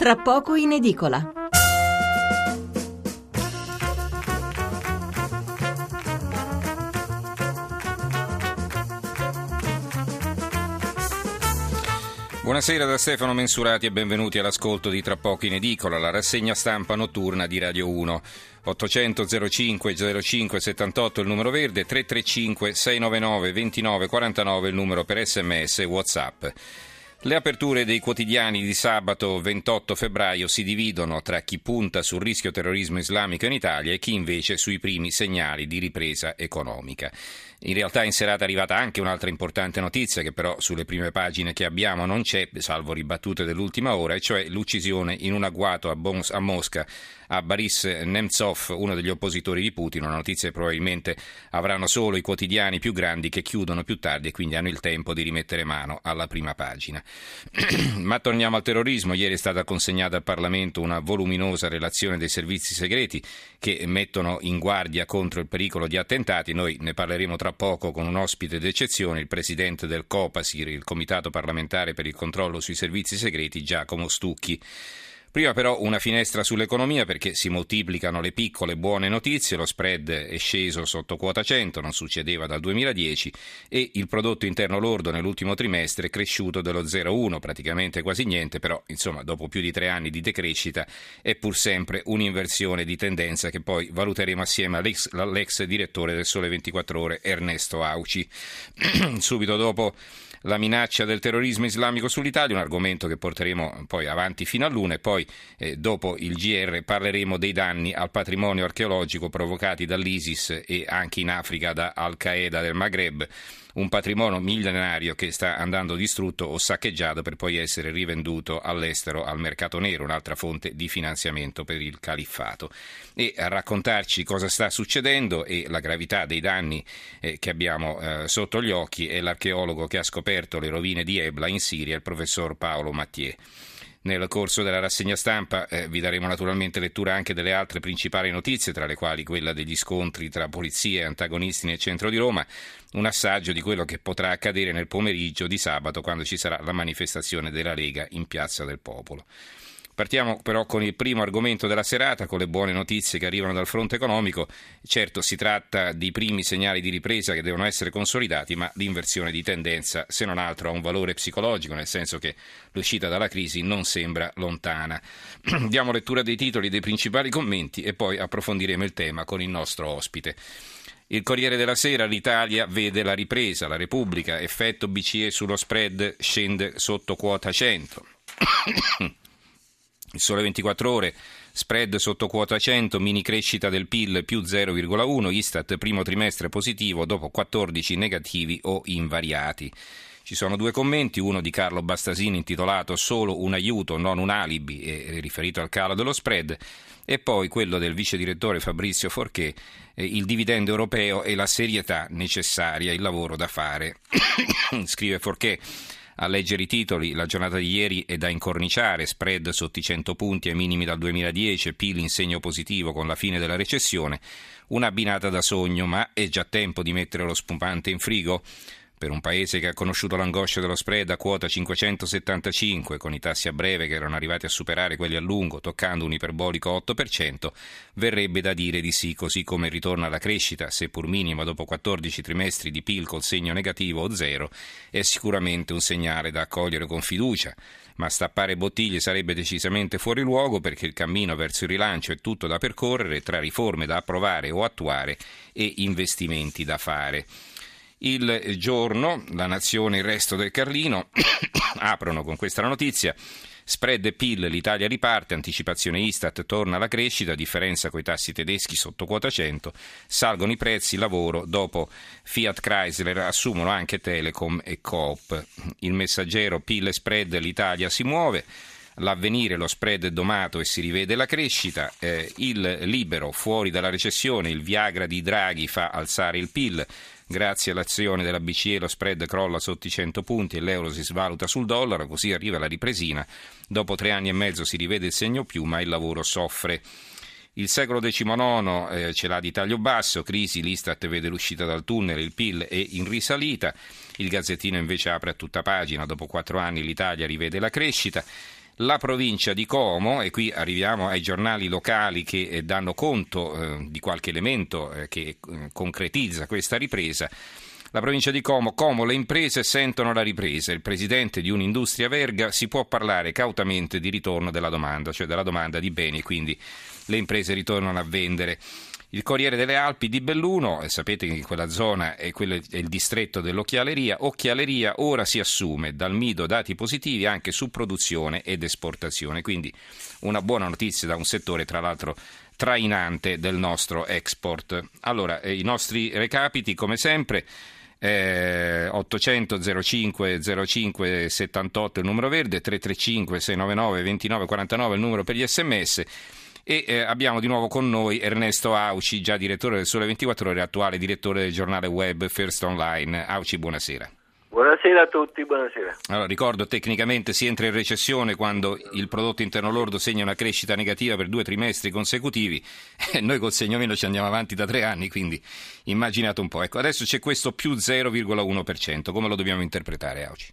tra poco in edicola. Buonasera da Stefano Mensurati e benvenuti all'ascolto di Tra poco in edicola, la rassegna stampa notturna di Radio 1. 800 05 05 78 il numero verde, 335 699 29 49 il numero per sms e whatsapp. Le aperture dei quotidiani di sabato 28 febbraio si dividono tra chi punta sul rischio terrorismo islamico in Italia e chi invece sui primi segnali di ripresa economica. In realtà in serata è arrivata anche un'altra importante notizia che però sulle prime pagine che abbiamo non c'è, salvo ribattute dell'ultima ora, e cioè l'uccisione in un agguato a, Bons- a Mosca a Boris Nemtsov, uno degli oppositori di Putin, una notizia che probabilmente avranno solo i quotidiani più grandi che chiudono più tardi e quindi hanno il tempo di rimettere mano alla prima pagina. Ma torniamo al terrorismo. Ieri è stata consegnata al Parlamento una voluminosa relazione dei servizi segreti che mettono in guardia contro il pericolo di attentati. Noi ne parleremo tra poco con un ospite d'eccezione, il presidente del COPASIR, il Comitato parlamentare per il controllo sui servizi segreti, Giacomo Stucchi. Prima però una finestra sull'economia perché si moltiplicano le piccole buone notizie, lo spread è sceso sotto quota 100, non succedeva dal 2010 e il prodotto interno lordo nell'ultimo trimestre è cresciuto dello 0,1, praticamente quasi niente, però insomma dopo più di tre anni di decrescita è pur sempre un'inversione di tendenza che poi valuteremo assieme all'ex, all'ex direttore del Sole 24 Ore Ernesto Auci. Subito dopo la minaccia del terrorismo islamico sull'Italia, un argomento che porteremo poi avanti fino a luna e poi eh, dopo il GR parleremo dei danni al patrimonio archeologico provocati dall'ISIS e anche in Africa da Al-Qaeda del Maghreb un patrimonio millenario che sta andando distrutto o saccheggiato per poi essere rivenduto all'estero al mercato nero, un'altra fonte di finanziamento per il califfato. E a raccontarci cosa sta succedendo e la gravità dei danni eh, che abbiamo eh, sotto gli occhi è l'archeologo che ha scoperto le rovine di Ebla in Siria, il professor Paolo Mattier. Nel corso della rassegna stampa eh, vi daremo naturalmente lettura anche delle altre principali notizie, tra le quali quella degli scontri tra polizia e antagonisti nel centro di Roma, un assaggio di quello che potrà accadere nel pomeriggio di sabato quando ci sarà la manifestazione della Lega in Piazza del Popolo. Partiamo però con il primo argomento della serata, con le buone notizie che arrivano dal fronte economico. Certo, si tratta di primi segnali di ripresa che devono essere consolidati, ma l'inversione di tendenza, se non altro, ha un valore psicologico, nel senso che l'uscita dalla crisi non sembra lontana. Diamo lettura dei titoli dei principali commenti e poi approfondiremo il tema con il nostro ospite. Il Corriere della Sera, l'Italia vede la ripresa, la Repubblica, effetto BCE sullo spread scende sotto quota 100. Il sole 24 ore, spread sotto quota 100, mini crescita del PIL più 0,1, Istat primo trimestre positivo dopo 14 negativi o invariati. Ci sono due commenti, uno di Carlo Bastasini intitolato Solo un aiuto, non un alibi, e riferito al calo dello spread, e poi quello del vice direttore Fabrizio Forché, il dividendo europeo e la serietà necessaria, il lavoro da fare. Scrive Forché. A leggere i titoli, la giornata di ieri è da incorniciare, spread sotto i 100 punti ai minimi dal 2010, PIL in segno positivo con la fine della recessione, una binata da sogno, ma è già tempo di mettere lo spumante in frigo? Per un paese che ha conosciuto l'angoscia dello spread a quota 575, con i tassi a breve che erano arrivati a superare quelli a lungo, toccando un iperbolico 8%, verrebbe da dire di sì, così come ritorna alla crescita, seppur minima dopo 14 trimestri di PIL col segno negativo o zero, è sicuramente un segnale da accogliere con fiducia. Ma stappare bottiglie sarebbe decisamente fuori luogo perché il cammino verso il rilancio è tutto da percorrere tra riforme da approvare o attuare e investimenti da fare. Il giorno, la nazione il resto del Carlino aprono con questa notizia. Spread e PIL, l'Italia riparte, anticipazione Istat, torna alla crescita, differenza coi tassi tedeschi sotto quota 100, salgono i prezzi, lavoro, dopo Fiat Chrysler assumono anche Telecom e Coop. Il messaggero PIL e spread, l'Italia si muove l'avvenire, lo spread è domato e si rivede la crescita, eh, il libero fuori dalla recessione, il Viagra di Draghi fa alzare il PIL, Grazie all'azione della BCE lo spread crolla sotto i 100 punti e l'euro si svaluta sul dollaro, così arriva la ripresina. Dopo tre anni e mezzo si rivede il segno più, ma il lavoro soffre. Il secolo XIX eh, ce l'ha di taglio basso, crisi, l'Istat vede l'uscita dal tunnel, il PIL è in risalita, il Gazzettino invece apre a tutta pagina, dopo quattro anni l'Italia rivede la crescita. La provincia di Como, e qui arriviamo ai giornali locali che eh, danno conto eh, di qualche elemento eh, che concretizza questa ripresa. La provincia di Como, Como, le imprese sentono la ripresa. Il presidente di un'industria verga si può parlare cautamente di ritorno della domanda, cioè della domanda di beni, quindi le imprese ritornano a vendere. Il Corriere delle Alpi di Belluno, sapete che in quella zona è, è il distretto dell'occhialeria, occhialeria ora si assume dal Mido dati positivi anche su produzione ed esportazione, quindi una buona notizia da un settore tra l'altro trainante del nostro export. Allora, eh, i nostri recapiti come sempre eh, 800 05 05 78 il numero verde, 335 699 29 49 il numero per gli sms e eh, abbiamo di nuovo con noi Ernesto Auci, già direttore del Sole 24 Ore, attuale direttore del giornale web First Online. Auci, buonasera. Buonasera a tutti, buonasera. Allora, ricordo tecnicamente si entra in recessione quando il prodotto interno lordo segna una crescita negativa per due trimestri consecutivi e noi col segno meno ci andiamo avanti da tre anni, quindi immaginate un po'. Ecco, adesso c'è questo più 0,1%, come lo dobbiamo interpretare Auci?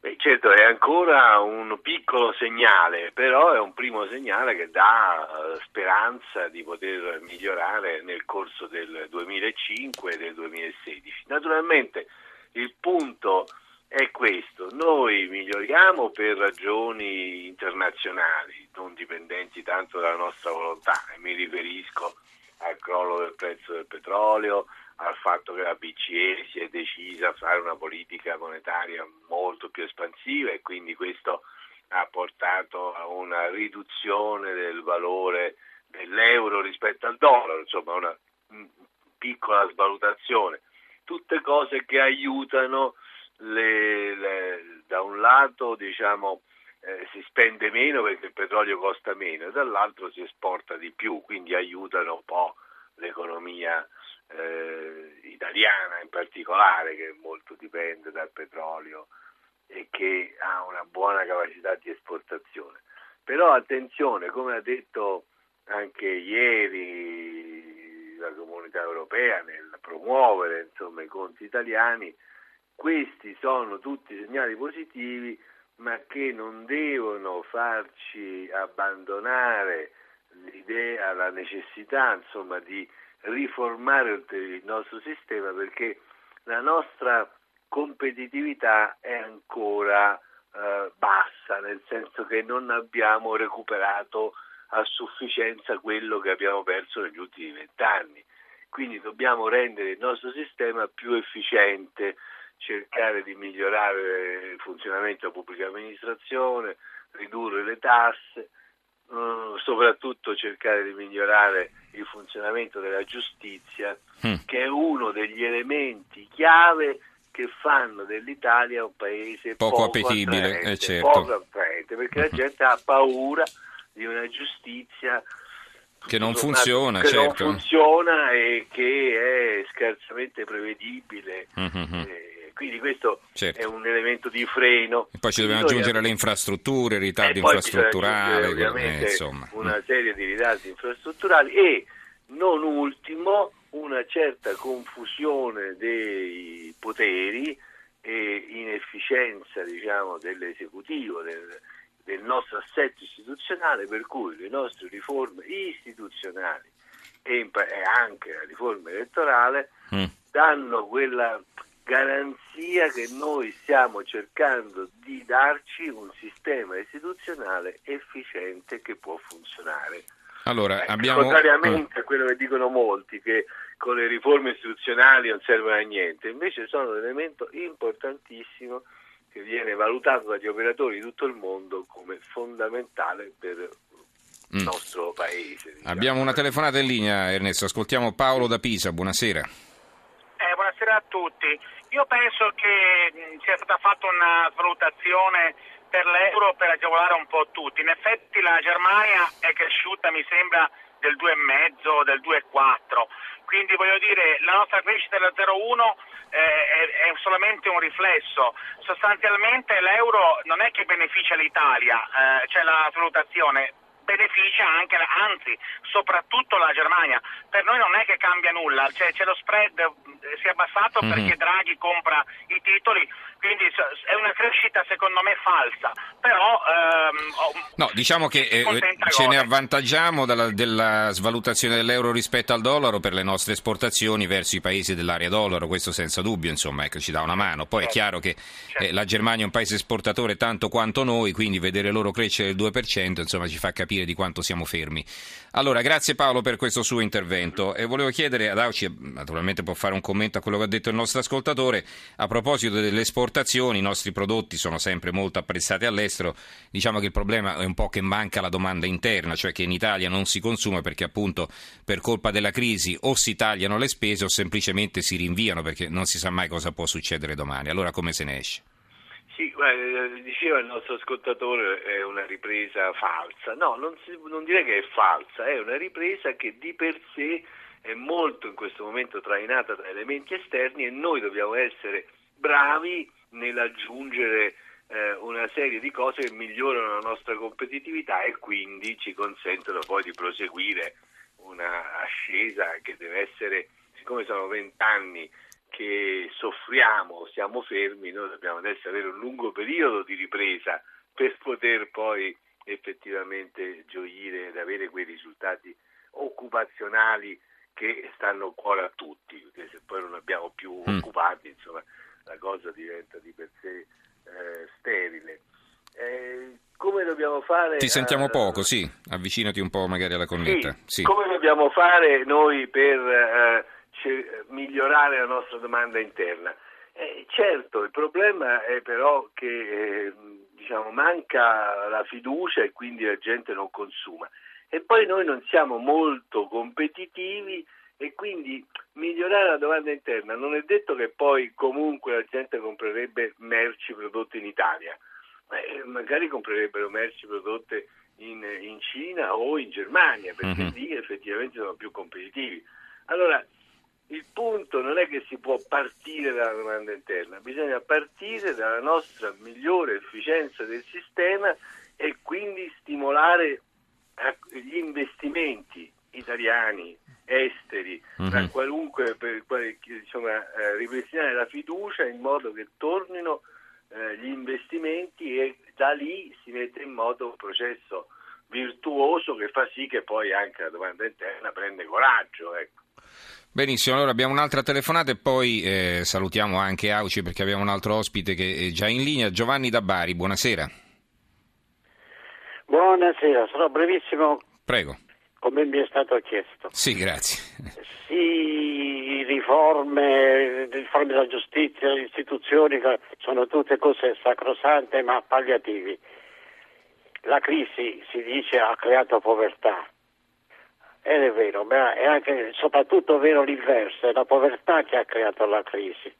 Beh, certo, è ancora un piccolo segnale, però è un primo segnale che dà eh, speranza di poter migliorare nel corso del 2005 e del 2016. Naturalmente il punto è questo, noi miglioriamo per ragioni internazionali, non dipendenti tanto dalla nostra volontà, e mi riferisco al crollo del prezzo del petrolio, al fatto che la BCE si è decisa a fare una politica monetaria molto più espansiva e quindi questo ha portato a una riduzione del valore dell'euro rispetto al dollaro, insomma una piccola svalutazione. Tutte cose che aiutano le, le, da un lato diciamo, eh, si spende meno perché il petrolio costa meno e dall'altro si esporta di più, quindi aiutano un po' l'economia eh, italiana in particolare, che molto dipende dal petrolio e che ha una buona capacità di esportazione. Però attenzione, come ha detto anche ieri la comunità europea nel promuovere insomma, i conti italiani, questi sono tutti segnali positivi ma che non devono farci abbandonare l'idea, la necessità insomma, di riformare il nostro sistema perché la nostra competitività è ancora eh, bassa, nel senso che non abbiamo recuperato a sufficienza quello che abbiamo perso negli ultimi vent'anni. Quindi dobbiamo rendere il nostro sistema più efficiente, cercare di migliorare il funzionamento della pubblica amministrazione, ridurre le tasse, eh, soprattutto cercare di migliorare il funzionamento della giustizia, mm. che è uno degli elementi chiave che fanno dell'Italia un paese poco, poco appetibile, attraente, eh, certo. poco attraente, perché mm-hmm. la gente ha paura di una giustizia che non funziona, che certo. non funziona e che è scarsamente prevedibile. Mm-hmm. Eh, quindi questo certo. è un elemento di freno. E poi ci dobbiamo aggiungere abbiamo... le infrastrutture, il ritardo infrastrutturale, ovviamente insomma. una serie di ritardi infrastrutturali e non ultimo una certa confusione dei poteri e inefficienza diciamo, dell'esecutivo, del, del nostro assetto istituzionale, per cui le nostre riforme istituzionali e anche la riforma elettorale mm. danno quella garanzia che noi stiamo cercando di darci un sistema istituzionale efficiente che può funzionare. Allora, ecco, abbiamo... Contrariamente a quello che dicono molti, che con le riforme istituzionali non servono a niente, invece sono un elemento importantissimo che viene valutato dagli operatori di tutto il mondo come fondamentale per il mm. nostro paese. Diciamo. Abbiamo una telefonata in linea, Ernesto. Ascoltiamo Paolo da Pisa. Buonasera. Buonasera a tutti. Io penso che sia stata fatta una valutazione per l'euro per agevolare un po' tutti. In effetti la Germania è cresciuta, mi sembra, del 2,5, del 2,4. Quindi voglio dire, la nostra crescita della 0,1 eh, è, è, solamente un riflesso. Sostanzialmente l'euro non è che beneficia l'Italia, eh, c'è la valutazione, beneficia anche, anzi, soprattutto la Germania. Per noi non è che cambia nulla, cioè, c'è lo spread si è abbassato mm-hmm. perché Draghi compra i titoli, quindi è una crescita secondo me falsa, però... Ehm, no, diciamo che eh, ce ne avvantaggiamo dalla, della svalutazione dell'euro rispetto al dollaro per le nostre esportazioni verso i paesi dell'area dollaro, questo senza dubbio, insomma, ecco, ci dà una mano. Poi certo. è chiaro che certo. eh, la Germania è un paese esportatore tanto quanto noi, quindi vedere loro crescere del 2% insomma, ci fa capire di quanto siamo fermi. Allora, grazie Paolo per questo suo intervento e volevo chiedere ad Auci, naturalmente può fare un commento a quello che ha detto il nostro ascoltatore, a proposito delle esportazioni, i nostri prodotti sono sempre molto apprezzati all'estero, diciamo che il problema è un po' che manca la domanda interna, cioè che in Italia non si consuma perché appunto per colpa della crisi o si tagliano le spese o semplicemente si rinviano perché non si sa mai cosa può succedere domani. Allora come se ne esce? Sì, eh, diceva il nostro ascoltatore è una ripresa falsa. No, non, si, non, direi che è falsa, è una ripresa che di per sé è molto in questo momento trainata da elementi esterni e noi dobbiamo essere bravi nell'aggiungere eh, una serie di cose che migliorano la nostra competitività e quindi ci consentono poi di proseguire una ascesa che deve essere, siccome sono vent'anni che soffriamo, siamo fermi, noi dobbiamo adesso avere un lungo periodo di ripresa per poter poi effettivamente gioire ed avere quei risultati occupazionali che stanno a cuore a tutti, perché se poi non abbiamo più mm. occupati, insomma, la cosa diventa di per sé eh, sterile. Eh, come dobbiamo fare? Ti sentiamo uh, poco, sì, avvicinati un po' magari alla connetta. Sì, sì. Come dobbiamo fare noi per uh, migliorare la nostra domanda interna. Eh, certo, il problema è però che eh, diciamo, manca la fiducia e quindi la gente non consuma. E poi noi non siamo molto competitivi e quindi migliorare la domanda interna non è detto che poi comunque la gente comprerebbe merci prodotte in Italia, eh, magari comprerebbero merci prodotte in, in, Cina o in Germania perché uh-huh. lì effettivamente sono più competitivi. Allora, il punto non è che si può partire dalla domanda interna, bisogna partire dalla nostra migliore efficienza del sistema e quindi stimolare gli investimenti italiani, esteri, mm-hmm. da qualunque, per, insomma, eh, ripristinare la fiducia in modo che tornino eh, gli investimenti e da lì si mette in moto un processo virtuoso che fa sì che poi anche la domanda interna prende coraggio. Ecco. Benissimo, allora abbiamo un'altra telefonata e poi eh, salutiamo anche Auci perché abbiamo un altro ospite che è già in linea, Giovanni da Bari, buonasera. Buonasera, sarò brevissimo. Prego. Come mi è stato chiesto. Sì, grazie. Sì, riforme, riforme della giustizia, le istituzioni, sono tutte cose sacrosante ma palliativi. La crisi, si dice, ha creato povertà ed è vero, ma è anche soprattutto vero l'inverso, è la povertà che ha creato la crisi.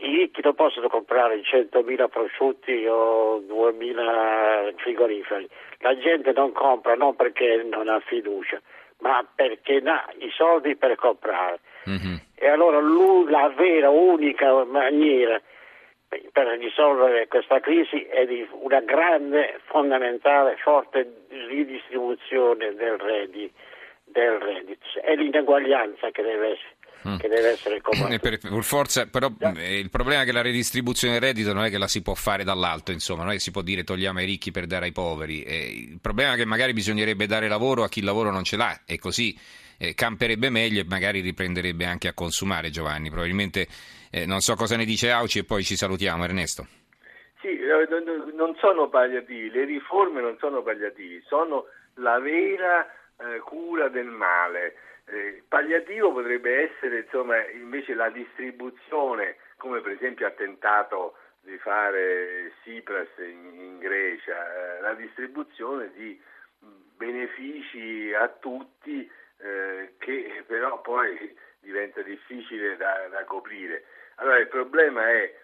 I ricchi non possono comprare 100.000 prosciutti o 2.000 frigoriferi. La gente non compra non perché non ha fiducia, ma perché ha i soldi per comprare. Mm-hmm. E allora la vera, unica maniera per risolvere questa crisi è di una grande, fondamentale, forte ridistribuzione del reddito. Del reddito. È l'ineguaglianza che deve essere mm. che deve essere combattuta. Per, per forza, però eh, il problema è che la redistribuzione del reddito non è che la si può fare dall'alto, insomma, non è che si può dire togliamo ai ricchi per dare ai poveri. Eh, il problema è che magari bisognerebbe dare lavoro a chi il lavoro non ce l'ha e così eh, camperebbe meglio e magari riprenderebbe anche a consumare Giovanni. Probabilmente eh, non so cosa ne dice Auci e poi ci salutiamo Ernesto. Sì, eh, non sono palliativi, le riforme non sono palliativi, sono la vera eh, cura del male. Eh, palliativo potrebbe essere insomma, invece la distribuzione, come per esempio ha tentato di fare Tsipras in, in Grecia, eh, la distribuzione di benefici a tutti eh, che però poi diventa difficile da, da, coprire. Allora il problema è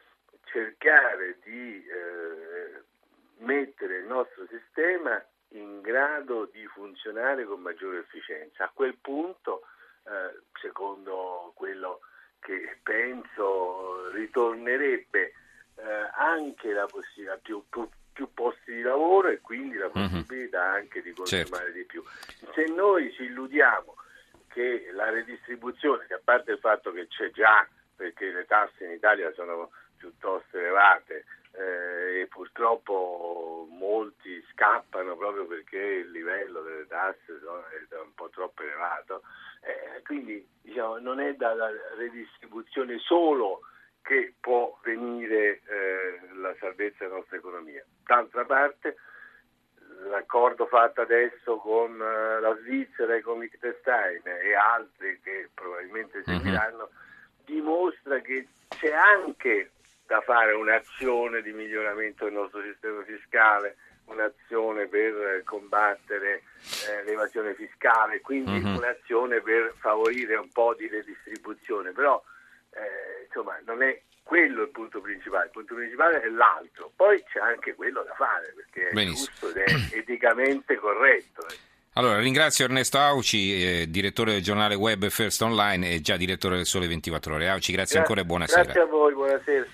cercare di eh, mettere il nostro sistema in grado di funzionare con maggiore efficienza. A quel punto, eh, secondo quello che penso, ritornerebbe eh, anche la possibilità più, più, più, posti di lavoro e quindi la mhm. possibilità mm-hmm. anche di consumare certo. di più. Se noi ci illudiamo che la redistribuzione, che a parte il fatto che c'è già, perché le tasse in Italia sono piuttosto elevate eh, e purtroppo proprio perché il livello delle tasse è un po' troppo elevato, eh, quindi diciamo, non è dalla redistribuzione solo che può venire eh, la salvezza della nostra economia. D'altra parte l'accordo fatto adesso con uh, la Svizzera e con Liechtenstein e altri che probabilmente mhm. seguiranno mm-hmm. dimostra che c'è anche da fare un'azione di miglioramento del nostro sistema fiscale, un'azione per combattere eh, l'evasione fiscale, quindi mm-hmm. un'azione per favorire un po' di redistribuzione, però eh, insomma non è quello il punto principale, il punto principale è l'altro, poi c'è anche quello da fare perché è Benissimo. giusto ed è eticamente corretto. Allora, ringrazio Ernesto Auci, eh, direttore del giornale web First Online e già direttore del Sole 24 Ore. Auci, grazie, grazie ancora e buonasera. Grazie a voi, buonasera.